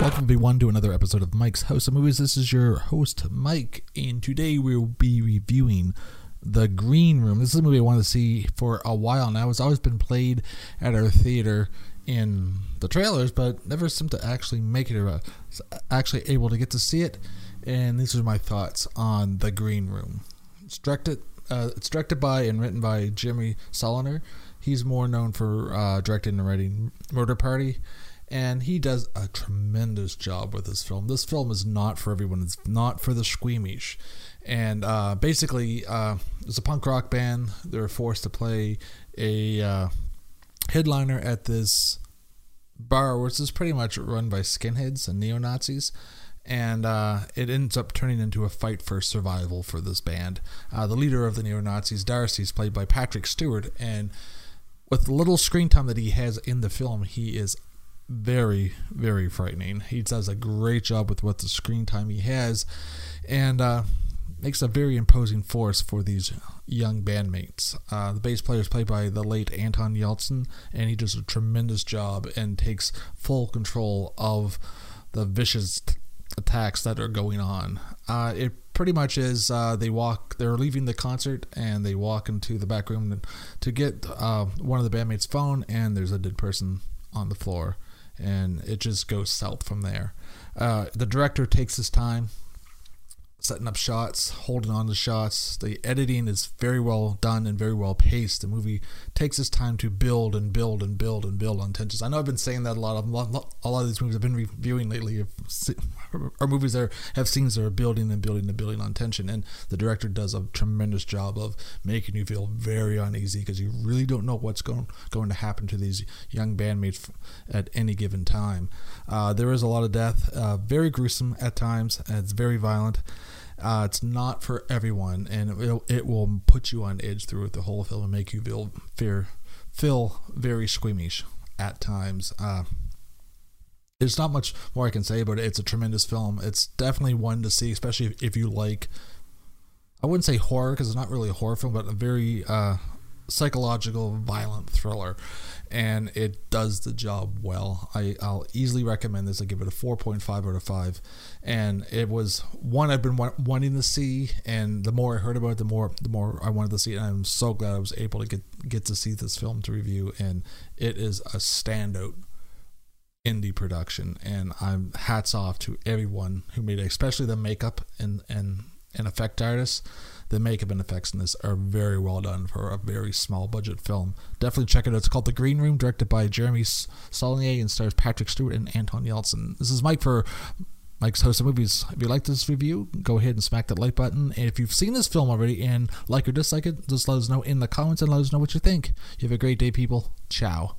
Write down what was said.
Welcome everyone to another episode of Mike's House of Movies. This is your host Mike, and today we'll be reviewing The Green Room. This is a movie I wanted to see for a while now. It's always been played at our theater in the trailers, but never seemed to actually make it. Or actually able to get to see it, and these are my thoughts on The Green Room. It's directed. Uh, it's directed by and written by Jimmy Saulnier. He's more known for uh, directing and writing Murder Party and he does a tremendous job with this film. This film is not for everyone. It's not for the squeamish. And uh, basically, uh, it's a punk rock band. They're forced to play a uh, headliner at this bar, which is pretty much run by skinheads and neo Nazis. And uh, it ends up turning into a fight for survival for this band. Uh, the leader of the neo Nazis, Darcy, is played by Patrick Stewart, and with the little screen time that he has in the film, he is very, very frightening. He does a great job with what the screen time he has, and uh, makes a very imposing force for these young bandmates. Uh, the bass player is played by the late Anton Yelchin, and he does a tremendous job and takes full control of the vicious t- attacks that are going on. Uh, it pretty much is uh, they walk, they're leaving the concert, and they walk into the back room to get uh, one of the bandmates' phone, and there's a dead person on the floor and it just goes south from there. Uh, the director takes his time setting up shots, holding on to shots. The editing is very well done and very well paced. The movie takes its time to build and build and build and build on tensions. I know I've been saying that a lot of a lot of these movies I've been reviewing lately are movies that have scenes that are building and building and building on tension. And the director does a tremendous job of making you feel very uneasy because you really don't know what's going going to happen to these young bandmates at any given time. Uh, there is a lot of death, uh, very gruesome at times, and it's very violent. Uh, it's not for everyone, and it, it will put you on edge through the whole film and make you feel fear, feel very squeamish at times. Uh, there's not much more I can say about it. It's a tremendous film. It's definitely one to see, especially if, if you like. I wouldn't say horror because it's not really a horror film, but a very uh, psychological, violent thriller and it does the job well. I, I'll easily recommend this. I give it a 4.5 out of 5. And it was one I've been wanting to see, and the more I heard about it, the more the more I wanted to see it. And I'm so glad I was able to get, get to see this film to review, and it is a standout indie production. And I'm hats off to everyone who made it, especially the makeup and, and, and effect artists the makeup and effects in this are very well done for a very small budget film. Definitely check it out. It's called The Green Room, directed by Jeremy Saulnier and stars Patrick Stewart and Anton Yelchin. This is Mike for Mike's House of Movies. If you like this review, go ahead and smack that like button. And if you've seen this film already and like or dislike it, just let us know in the comments and let us know what you think. You have a great day, people. Ciao.